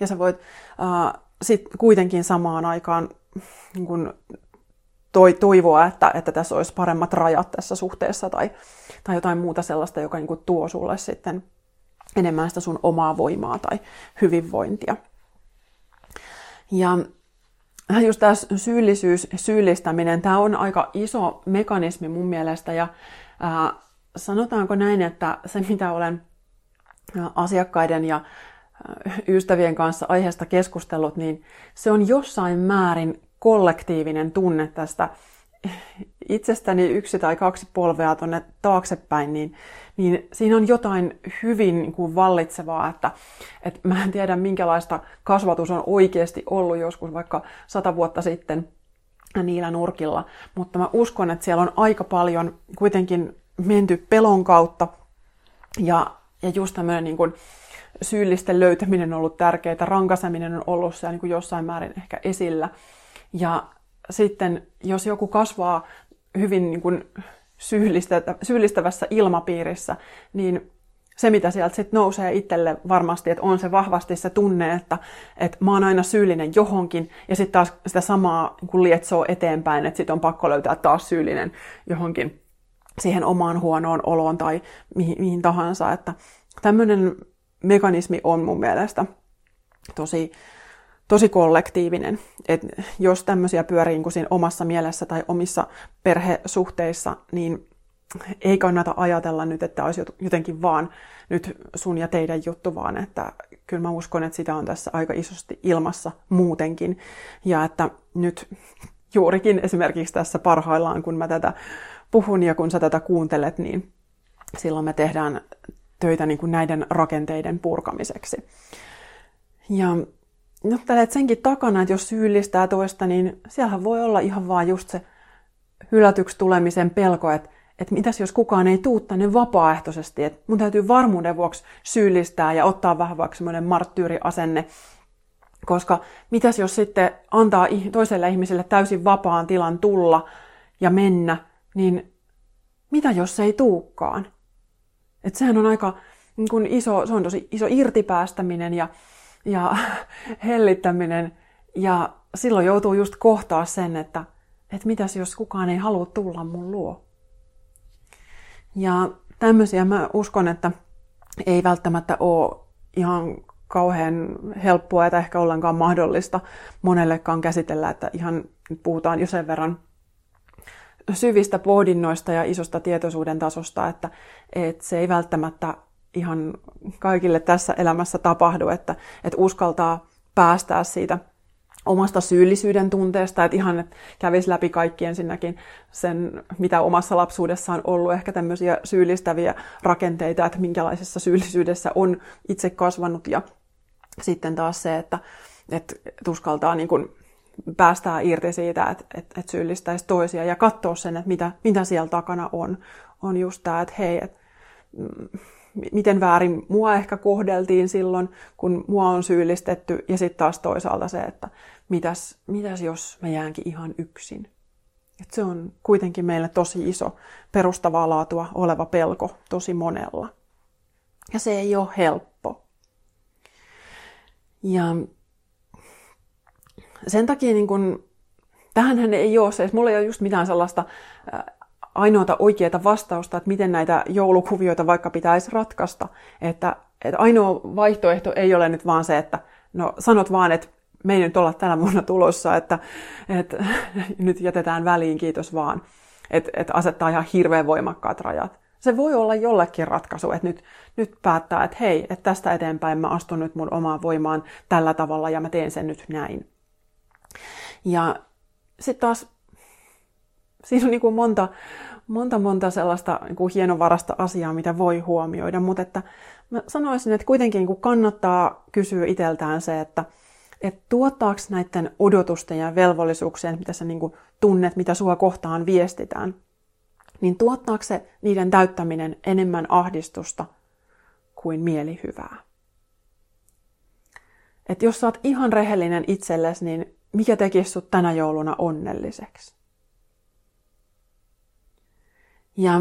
Ja sä voit äh, sit kuitenkin samaan aikaan niin kuin toi, toivoa, että, että tässä olisi paremmat rajat tässä suhteessa tai, tai jotain muuta sellaista, joka niin kuin tuo sulle sitten enemmän sitä sun omaa voimaa tai hyvinvointia. Ja just tämä syyllisyys, syyllistäminen, tämä on aika iso mekanismi mun mielestä ja ää, sanotaanko näin, että se mitä olen asiakkaiden ja ystävien kanssa aiheesta keskustellut, niin se on jossain määrin kollektiivinen tunne tästä itsestäni yksi tai kaksi polvea tuonne taaksepäin, niin, niin siinä on jotain hyvin niin kuin vallitsevaa, että, että mä en tiedä minkälaista kasvatus on oikeasti ollut joskus vaikka sata vuotta sitten niillä nurkilla, mutta mä uskon, että siellä on aika paljon kuitenkin menty pelon kautta ja, ja just tämmöinen niin kuin syyllisten löytäminen on ollut tärkeää, rankaseminen on ollut siellä niin kuin jossain määrin ehkä esillä. Ja sitten jos joku kasvaa hyvin niin kuin syyllistävässä ilmapiirissä, niin se, mitä sieltä sitten nousee itselle varmasti, että on se vahvasti se tunne, että, että mä oon aina syyllinen johonkin, ja sitten taas sitä samaa kun lietsoo eteenpäin, että sitten on pakko löytää taas syyllinen johonkin siihen omaan huonoon oloon tai mihin, mihin tahansa. Että tämmöinen mekanismi on mun mielestä tosi tosi kollektiivinen. Et jos tämmöisiä pyörii niin siinä omassa mielessä tai omissa perhesuhteissa, niin ei kannata ajatella nyt, että olisi jotenkin vaan nyt sun ja teidän juttu, vaan että kyllä mä uskon, että sitä on tässä aika isosti ilmassa muutenkin. Ja että nyt juurikin esimerkiksi tässä parhaillaan, kun mä tätä puhun ja kun sä tätä kuuntelet, niin silloin me tehdään töitä niin kuin näiden rakenteiden purkamiseksi. Ja juttelet senkin takana, että jos syyllistää toista, niin siellähän voi olla ihan vaan just se hylätyksi tulemisen pelko, että, että mitäs jos kukaan ei tuu tänne vapaaehtoisesti, että mun täytyy varmuuden vuoksi syyllistää ja ottaa vähän vaikka semmoinen marttyyriasenne, koska mitäs jos sitten antaa toiselle ihmiselle täysin vapaan tilan tulla ja mennä, niin mitä jos se ei tuukkaan? Että sehän on aika niin kun iso, se on tosi iso irtipäästäminen ja ja <laughs> hellittäminen. Ja silloin joutuu just kohtaa sen, että, että mitäs jos kukaan ei halua tulla mun luo. Ja tämmöisiä mä uskon, että ei välttämättä ole ihan kauhean helppoa että ehkä ollenkaan mahdollista monellekaan käsitellä, että ihan puhutaan jo sen verran syvistä pohdinnoista ja isosta tietoisuuden tasosta, että, että se ei välttämättä ihan kaikille tässä elämässä tapahdu, että, että uskaltaa päästää siitä omasta syyllisyyden tunteesta, että ihan että kävisi läpi kaikki ensinnäkin sen, mitä omassa lapsuudessa on ollut, ehkä tämmöisiä syyllistäviä rakenteita, että minkälaisessa syyllisyydessä on itse kasvanut ja sitten taas se, että, että uskaltaa niin kuin päästää irti siitä, että, että, että syyllistäisi toisia ja katsoa sen, että mitä, mitä siellä takana on. On just tämä, että hei, että, mm, miten väärin mua ehkä kohdeltiin silloin, kun mua on syyllistetty, ja sitten taas toisaalta se, että mitäs, mitäs jos mä jäänkin ihan yksin. Et se on kuitenkin meille tosi iso perustavaa laatua oleva pelko tosi monella. Ja se ei ole helppo. Ja sen takia niin kun, tähänhän ei ole se, mulla ei ole just mitään sellaista ainoata oikeaa vastausta, että miten näitä joulukuvioita vaikka pitäisi ratkaista. Että, että ainoa vaihtoehto ei ole nyt vaan se, että no sanot vaan, että me ei nyt olla tänä vuonna tulossa, että, että <laughs> nyt jätetään väliin, kiitos vaan. Että, että asettaa ihan hirveän voimakkaat rajat. Se voi olla jollekin ratkaisu, että nyt, nyt päättää, että hei, että tästä eteenpäin mä astun nyt mun omaan voimaan tällä tavalla ja mä teen sen nyt näin. Ja sitten taas siinä on niin kuin monta, monta, monta sellaista niin kuin hienovarasta asiaa, mitä voi huomioida, mutta että mä sanoisin, että kuitenkin niin kuin kannattaa kysyä itseltään se, että, että tuottaako näiden odotusten ja velvollisuuksien, mitä sä niin kuin tunnet, mitä sua kohtaan viestitään, niin tuottaako se niiden täyttäminen enemmän ahdistusta kuin mielihyvää? Et jos sä oot ihan rehellinen itsellesi, niin mikä tekisi sut tänä jouluna onnelliseksi? Ja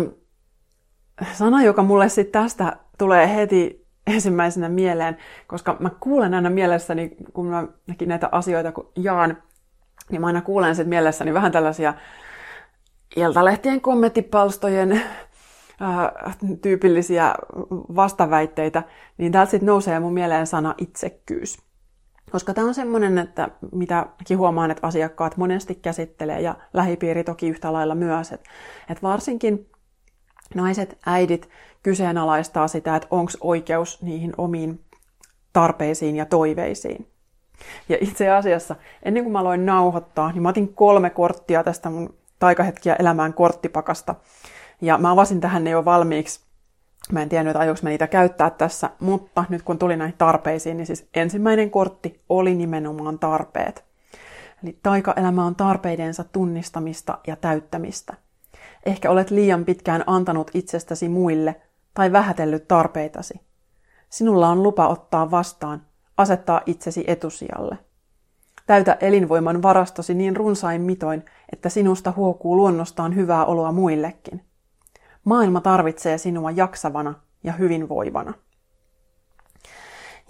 sana, joka mulle sitten tästä tulee heti ensimmäisenä mieleen, koska mä kuulen aina mielessäni, kun mä näitä asioita kun jaan, niin mä aina kuulen sitten mielessäni vähän tällaisia iltalehtien kommenttipalstojen äh, tyypillisiä vastaväitteitä, niin täältä sitten nousee mun mieleen sana itsekkyys. Koska tämä on semmoinen, että mitä huomaan, että asiakkaat monesti käsittelee ja lähipiiri toki yhtä lailla myös, että, että varsinkin naiset, äidit kyseenalaistaa sitä, että onko oikeus niihin omiin tarpeisiin ja toiveisiin. Ja itse asiassa, ennen kuin mä aloin nauhoittaa, niin mä otin kolme korttia tästä mun taikahetkiä elämään korttipakasta. Ja mä avasin tähän ne jo valmiiksi Mä en tiennyt, että ajoinko mä niitä käyttää tässä, mutta nyt kun tuli näihin tarpeisiin, niin siis ensimmäinen kortti oli nimenomaan tarpeet. Eli taikaelämä on tarpeidensa tunnistamista ja täyttämistä. Ehkä olet liian pitkään antanut itsestäsi muille tai vähätellyt tarpeitasi. Sinulla on lupa ottaa vastaan, asettaa itsesi etusijalle. Täytä elinvoiman varastosi niin runsain mitoin, että sinusta huokuu luonnostaan hyvää oloa muillekin. Maailma tarvitsee sinua jaksavana ja hyvinvoivana.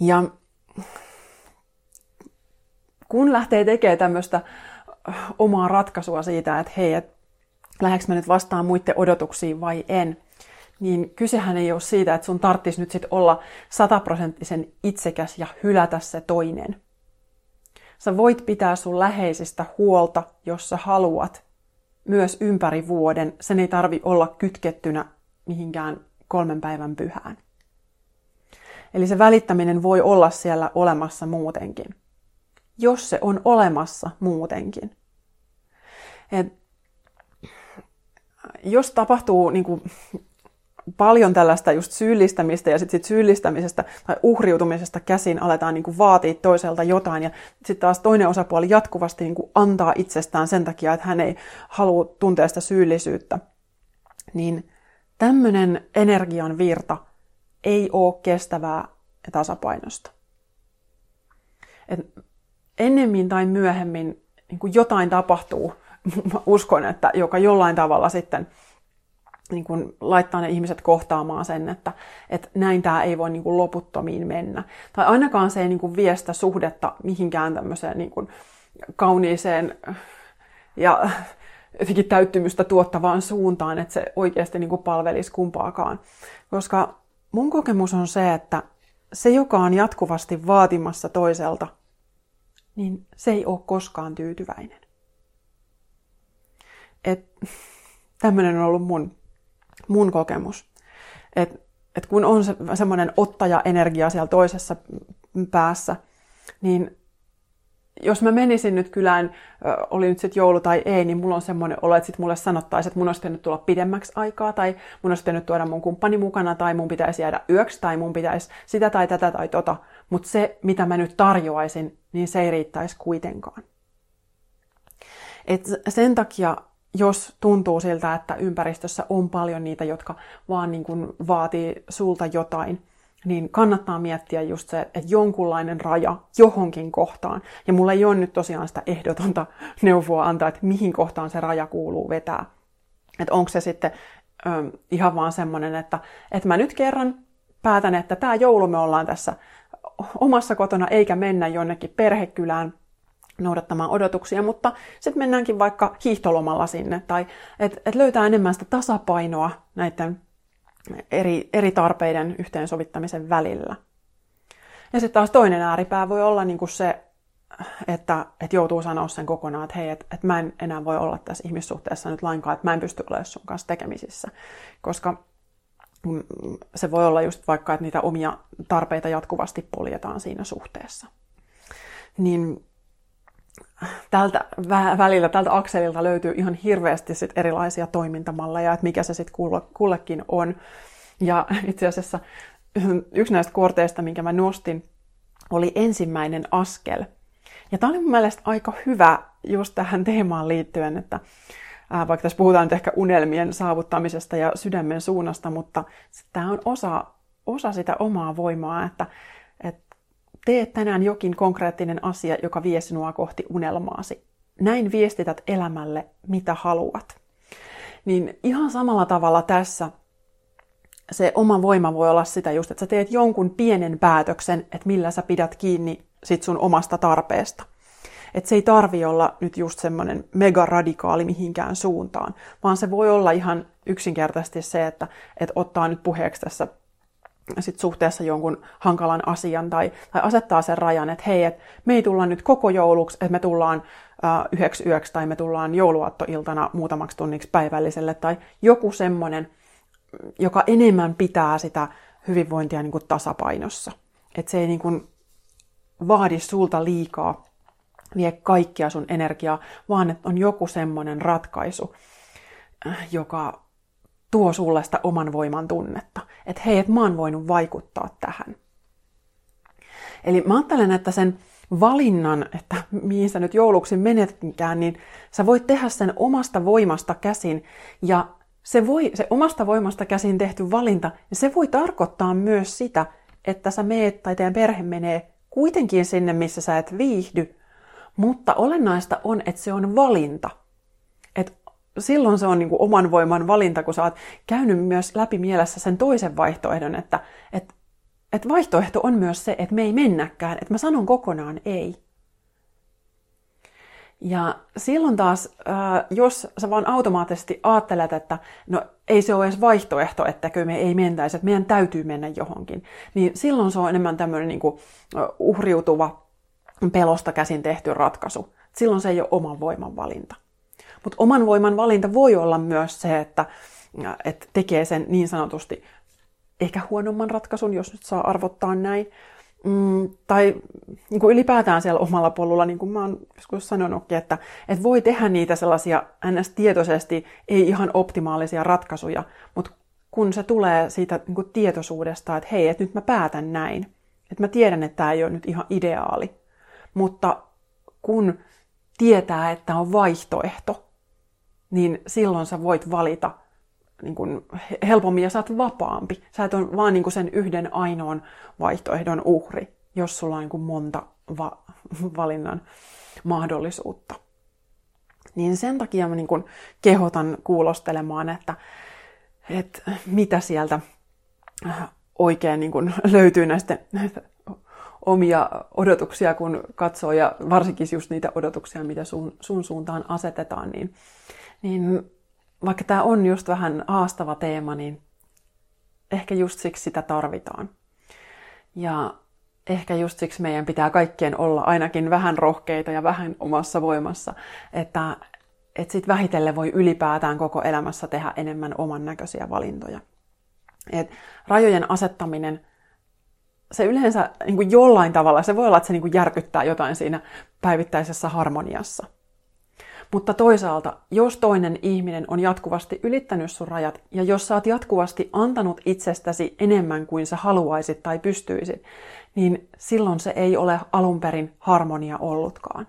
Ja kun lähtee tekemään tämmöistä omaa ratkaisua siitä, että hei, et lähdekö mä nyt vastaan muiden odotuksiin vai en, niin kysehän ei ole siitä, että sun tarvitsisi nyt sit olla sataprosenttisen itsekäs ja hylätä se toinen. Sä voit pitää sun läheisistä huolta, jos sä haluat, myös ympäri vuoden. Sen ei tarvi olla kytkettynä mihinkään kolmen päivän pyhään. Eli se välittäminen voi olla siellä olemassa muutenkin. Jos se on olemassa muutenkin. Et jos tapahtuu niin kuin, paljon tällaista just syyllistämistä ja sitten sit syyllistämisestä tai uhriutumisesta käsin aletaan niin vaatia toiselta jotain. Ja sitten taas toinen osapuoli jatkuvasti niin antaa itsestään sen takia, että hän ei halua tuntea sitä syyllisyyttä, niin tämmöinen energian virta ei ole kestävää ja tasapainosta. Et ennemmin tai myöhemmin niin jotain tapahtuu, <laughs> uskon, että joka jollain tavalla sitten – niin kuin laittaa ne ihmiset kohtaamaan sen, että, että näin tämä ei voi niin kuin loputtomiin mennä. Tai ainakaan se ei niin kuin vie sitä suhdetta mihinkään tämmöiseen niin kuin kauniiseen ja jotenkin täyttymystä tuottavaan suuntaan, että se oikeasti niin kuin palvelisi kumpaakaan. Koska mun kokemus on se, että se, joka on jatkuvasti vaatimassa toiselta, niin se ei ole koskaan tyytyväinen. Et, tämmöinen on ollut mun mun kokemus. Et, et kun on se, semmoinen ottaja-energia siellä toisessa päässä, niin jos mä menisin nyt kylään, oli nyt sitten joulu tai ei, niin mulla on semmoinen olo, että sit mulle sanottaisiin, että mun olisi pitänyt tulla pidemmäksi aikaa, tai mun olisi pitänyt tuoda mun kumppani mukana, tai mun pitäisi jäädä yöksi, tai mun pitäisi sitä tai tätä tai tota. Mutta se, mitä mä nyt tarjoaisin, niin se ei riittäisi kuitenkaan. Et sen takia, jos tuntuu siltä, että ympäristössä on paljon niitä, jotka vaan niin kuin vaatii sulta jotain, niin kannattaa miettiä just se, että jonkunlainen raja johonkin kohtaan. Ja mulla ei ole nyt tosiaan sitä ehdotonta <laughs> neuvoa antaa, että mihin kohtaan se raja kuuluu vetää. Että onko se sitten ö, ihan vaan semmoinen, että, että mä nyt kerran päätän, että tämä joulu me ollaan tässä omassa kotona, eikä mennä jonnekin perhekylään noudattamaan odotuksia, mutta sitten mennäänkin vaikka hiihtolomalla sinne, tai että et löytää enemmän sitä tasapainoa näiden eri, eri tarpeiden yhteensovittamisen välillä. Ja sitten taas toinen ääripää voi olla niin kuin se, että, että joutuu sanoa sen kokonaan, että hei, että, että mä en enää voi olla tässä ihmissuhteessa nyt lainkaan, että mä en pysty olemaan sun kanssa tekemisissä. Koska se voi olla just vaikka, että niitä omia tarpeita jatkuvasti poljetaan siinä suhteessa. Niin tältä välillä, tältä akselilta löytyy ihan hirveästi sit erilaisia toimintamalleja, että mikä se sitten kullekin on. Ja itse asiassa yksi näistä korteista, minkä mä nostin, oli ensimmäinen askel. Ja tämä oli mun mielestä aika hyvä just tähän teemaan liittyen, että vaikka tässä puhutaan nyt ehkä unelmien saavuttamisesta ja sydämen suunnasta, mutta tämä on osa, osa sitä omaa voimaa, että, että Tee tänään jokin konkreettinen asia, joka vie sinua kohti unelmaasi. Näin viestität elämälle, mitä haluat. Niin ihan samalla tavalla tässä se oma voima voi olla sitä just, että sä teet jonkun pienen päätöksen, että millä sä pidät kiinni sit sun omasta tarpeesta. Että se ei tarvi olla nyt just semmoinen mega radikaali mihinkään suuntaan, vaan se voi olla ihan yksinkertaisesti se, että, että ottaa nyt puheeksi tässä sit suhteessa jonkun hankalan asian tai, tai asettaa sen rajan, että hei, et me ei tulla nyt koko jouluksi, että me tullaan äh, yhdeksi yöksi tai me tullaan jouluaattoiltana muutamaksi tunniksi päivälliselle tai joku semmoinen, joka enemmän pitää sitä hyvinvointia niin kuin tasapainossa. Että se ei niin kuin vaadi sulta liikaa, vie kaikkia sun energiaa, vaan että on joku semmoinen ratkaisu, joka tuo sulle sitä oman voiman tunnetta. Että hei, että mä oon voinut vaikuttaa tähän. Eli mä ajattelen, että sen valinnan, että mihin sä nyt jouluksi menetkään, niin sä voit tehdä sen omasta voimasta käsin. Ja se, voi, se omasta voimasta käsin tehty valinta, niin se voi tarkoittaa myös sitä, että sä meet tai teidän perhe menee kuitenkin sinne, missä sä et viihdy. Mutta olennaista on, että se on valinta silloin se on niin kuin oman voiman valinta, kun sä oot käynyt myös läpi mielessä sen toisen vaihtoehdon, että, että, että vaihtoehto on myös se, että me ei mennäkään, että mä sanon kokonaan ei. Ja silloin taas, jos sä vaan automaattisesti ajattelet, että no ei se ole edes vaihtoehto, että me ei mentäisi, että meidän täytyy mennä johonkin, niin silloin se on enemmän tämmöinen niin kuin uhriutuva, pelosta käsin tehty ratkaisu. Silloin se ei ole oman voiman valinta. Mutta oman voiman valinta voi olla myös se, että, että tekee sen niin sanotusti ehkä huonomman ratkaisun, jos nyt saa arvottaa näin. Mm, tai niin kuin ylipäätään siellä omalla polulla, niin kuin mä oon joskus sanonutkin, että, että voi tehdä niitä sellaisia ns. tietoisesti ei ihan optimaalisia ratkaisuja, mutta kun se tulee siitä niin kuin tietoisuudesta, että hei, että nyt mä päätän näin, että mä tiedän, että tämä ei ole nyt ihan ideaali, mutta kun tietää, että on vaihtoehto, niin silloin sä voit valita niin kuin helpommin ja sä oot vapaampi. Sä et ole vaan niin sen yhden ainoan vaihtoehdon uhri, jos sulla on niin monta va- valinnan mahdollisuutta. Niin sen takia mä niin kuin kehotan kuulostelemaan, että, että mitä sieltä oikein niin kuin löytyy näistä, näistä omia odotuksia, kun katsoo, ja varsinkin just niitä odotuksia, mitä sun, sun suuntaan asetetaan, niin niin vaikka tämä on just vähän haastava teema, niin ehkä just siksi sitä tarvitaan. Ja ehkä just siksi meidän pitää kaikkien olla ainakin vähän rohkeita ja vähän omassa voimassa, että, että sitten vähitellen voi ylipäätään koko elämässä tehdä enemmän oman näköisiä valintoja. Et rajojen asettaminen, se yleensä niin kuin jollain tavalla, se voi olla, että se niin kuin järkyttää jotain siinä päivittäisessä harmoniassa. Mutta toisaalta, jos toinen ihminen on jatkuvasti ylittänyt sun rajat, ja jos sä oot jatkuvasti antanut itsestäsi enemmän kuin sä haluaisit tai pystyisit, niin silloin se ei ole alun perin harmonia ollutkaan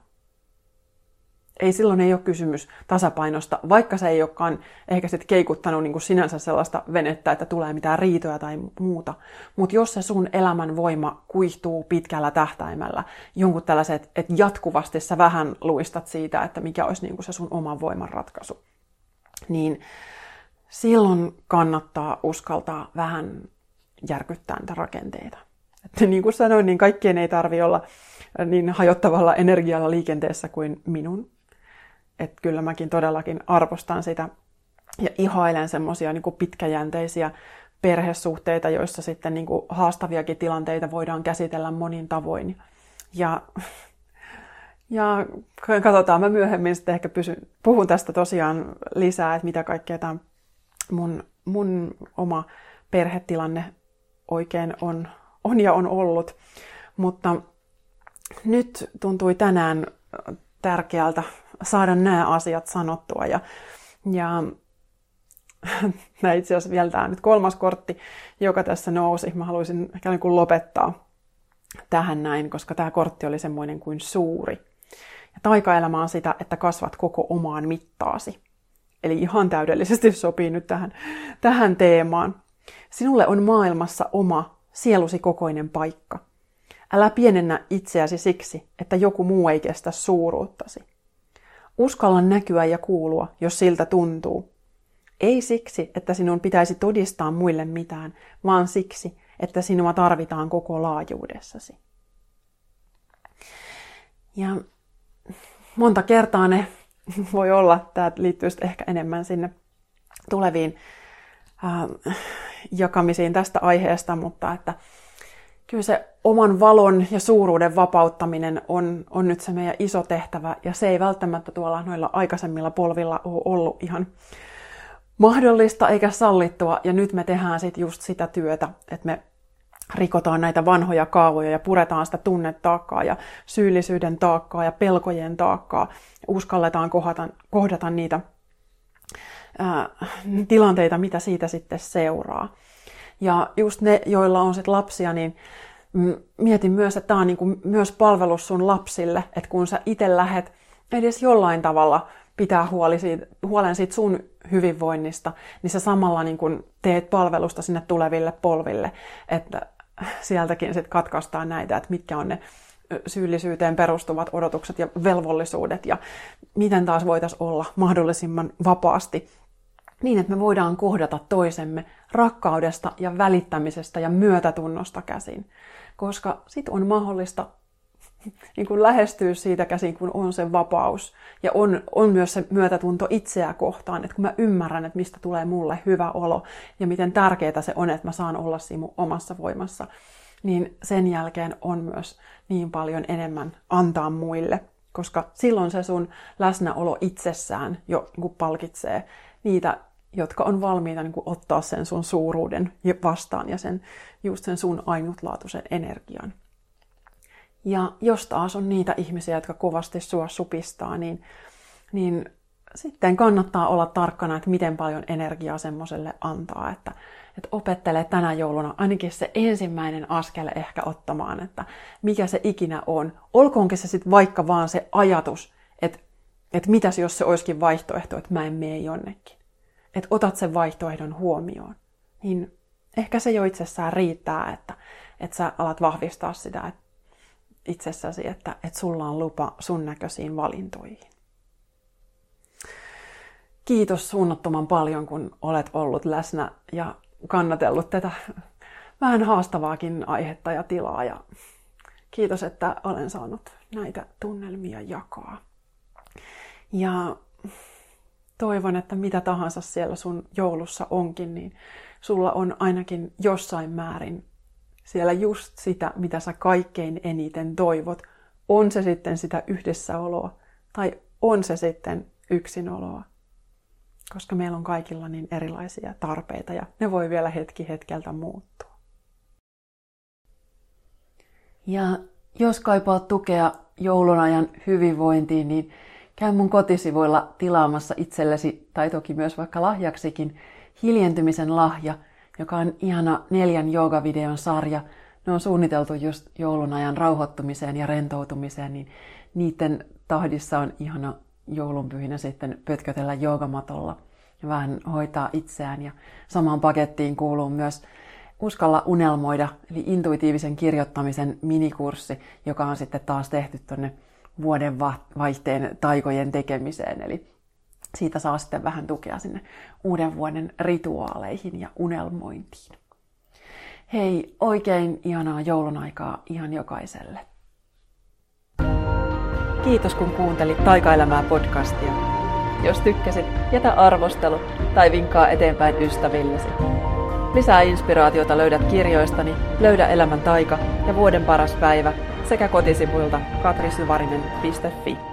ei silloin ei ole kysymys tasapainosta, vaikka se ei olekaan ehkä sitten keikuttanut niin kuin sinänsä sellaista venettä, että tulee mitään riitoja tai muuta. Mutta jos se sun elämän voima kuihtuu pitkällä tähtäimellä, jonkun tällaiset, että jatkuvasti sä vähän luistat siitä, että mikä olisi niin kuin se sun oman voiman ratkaisu, niin silloin kannattaa uskaltaa vähän järkyttää niitä rakenteita. Että niin kuin sanoin, niin kaikkien ei tarvi olla niin hajottavalla energialla liikenteessä kuin minun että kyllä mäkin todellakin arvostan sitä ja ihailen semmoisia niin pitkäjänteisiä perhesuhteita, joissa sitten niin kuin haastaviakin tilanteita voidaan käsitellä monin tavoin. Ja, ja katsotaan, mä myöhemmin sitten ehkä pysyn, puhun tästä tosiaan lisää, että mitä kaikkea tämä mun, mun oma perhetilanne oikein on, on ja on ollut. Mutta nyt tuntui tänään tärkeältä saada nämä asiat sanottua. Ja, ja <laughs> itse asiassa vielä tämä nyt kolmas kortti, joka tässä nousi. Mä haluaisin ehkä niin kuin lopettaa tähän näin, koska tämä kortti oli semmoinen kuin suuri. Ja taikaelämä on sitä, että kasvat koko omaan mittaasi. Eli ihan täydellisesti sopii nyt tähän, tähän teemaan. Sinulle on maailmassa oma sielusi kokoinen paikka. Älä pienennä itseäsi siksi, että joku muu ei kestä suuruuttasi. Uskalla näkyä ja kuulua, jos siltä tuntuu. Ei siksi, että sinun pitäisi todistaa muille mitään, vaan siksi, että sinua tarvitaan koko laajuudessasi. Ja monta kertaa ne <laughs> voi olla, tämä liittyy ehkä enemmän sinne tuleviin äh, jakamisiin tästä aiheesta, mutta että kyllä se oman valon ja suuruuden vapauttaminen on, on nyt se meidän iso tehtävä, ja se ei välttämättä tuolla noilla aikaisemmilla polvilla ole ollut ihan mahdollista eikä sallittua, ja nyt me tehdään sitten just sitä työtä, että me rikotaan näitä vanhoja kaavoja ja puretaan sitä tunnetaakkaa ja syyllisyyden taakkaa ja pelkojen taakkaa. Uskalletaan kohdata, kohdata niitä ää, tilanteita, mitä siitä sitten seuraa. Ja just ne, joilla on sit lapsia, niin mietin myös, että tämä on niinku myös palvelus sun lapsille, että kun sä itse lähet edes jollain tavalla pitää huoli siitä, huolen siitä sun hyvinvoinnista, niin sä samalla niin kun teet palvelusta sinne tuleville polville, että sieltäkin sitten katkaistaan näitä, että mitkä on ne syyllisyyteen perustuvat odotukset ja velvollisuudet ja miten taas voitaisiin olla mahdollisimman vapaasti niin, että me voidaan kohdata toisemme rakkaudesta ja välittämisestä ja myötätunnosta käsin. Koska sit on mahdollista niin kuin lähestyä siitä käsin, kun on se vapaus. Ja on, on myös se myötätunto itseä kohtaan, että kun mä ymmärrän, että mistä tulee mulle hyvä olo ja miten tärkeää se on, että mä saan olla siinä mun omassa voimassa, niin sen jälkeen on myös niin paljon enemmän antaa muille, koska silloin se sun läsnäolo itsessään jo niin palkitsee niitä jotka on valmiita niin kuin ottaa sen sun suuruuden vastaan ja sen, just sen sun ainutlaatuisen energian. Ja jos taas on niitä ihmisiä, jotka kovasti sua supistaa, niin, niin sitten kannattaa olla tarkkana, että miten paljon energiaa semmoiselle antaa. Että, että opettelee tänä jouluna ainakin se ensimmäinen askel ehkä ottamaan, että mikä se ikinä on. Olkoonkin se sitten vaikka vaan se ajatus, että, että mitäs jos se olisikin vaihtoehto, että mä en mene jonnekin että otat sen vaihtoehdon huomioon, niin ehkä se jo itsessään riittää, että, että sä alat vahvistaa sitä että itsessäsi, että, että sulla on lupa sun näköisiin valintoihin. Kiitos suunnattoman paljon, kun olet ollut läsnä ja kannatellut tätä vähän haastavaakin aihetta ja tilaa. Ja kiitos, että olen saanut näitä tunnelmia jakaa. Ja toivon, että mitä tahansa siellä sun joulussa onkin, niin sulla on ainakin jossain määrin siellä just sitä, mitä sä kaikkein eniten toivot. On se sitten sitä yhdessäoloa tai on se sitten yksinoloa. Koska meillä on kaikilla niin erilaisia tarpeita ja ne voi vielä hetki hetkeltä muuttua. Ja jos kaipaat tukea joulunajan hyvinvointiin, niin käy mun kotisivuilla tilaamassa itsellesi, tai toki myös vaikka lahjaksikin, hiljentymisen lahja, joka on ihana neljän joogavideon sarja. Ne on suunniteltu just joulunajan rauhoittumiseen ja rentoutumiseen, niin niiden tahdissa on ihana joulunpyhinä sitten pötkötellä joogamatolla ja vähän hoitaa itseään. Ja samaan pakettiin kuuluu myös Uskalla unelmoida, eli intuitiivisen kirjoittamisen minikurssi, joka on sitten taas tehty tuonne vuoden vaihteen taikojen tekemiseen. Eli siitä saa sitten vähän tukea sinne uuden vuoden rituaaleihin ja unelmointiin. Hei, oikein ihanaa joulun aikaa ihan jokaiselle. Kiitos kun kuuntelit Taikaelämää podcastia. Jos tykkäsit, jätä arvostelu tai vinkkaa eteenpäin ystävillesi. Lisää inspiraatiota löydät kirjoistani Löydä elämän taika ja Vuoden paras päivä sekä kotisivuilta katrisyvarinen.fi.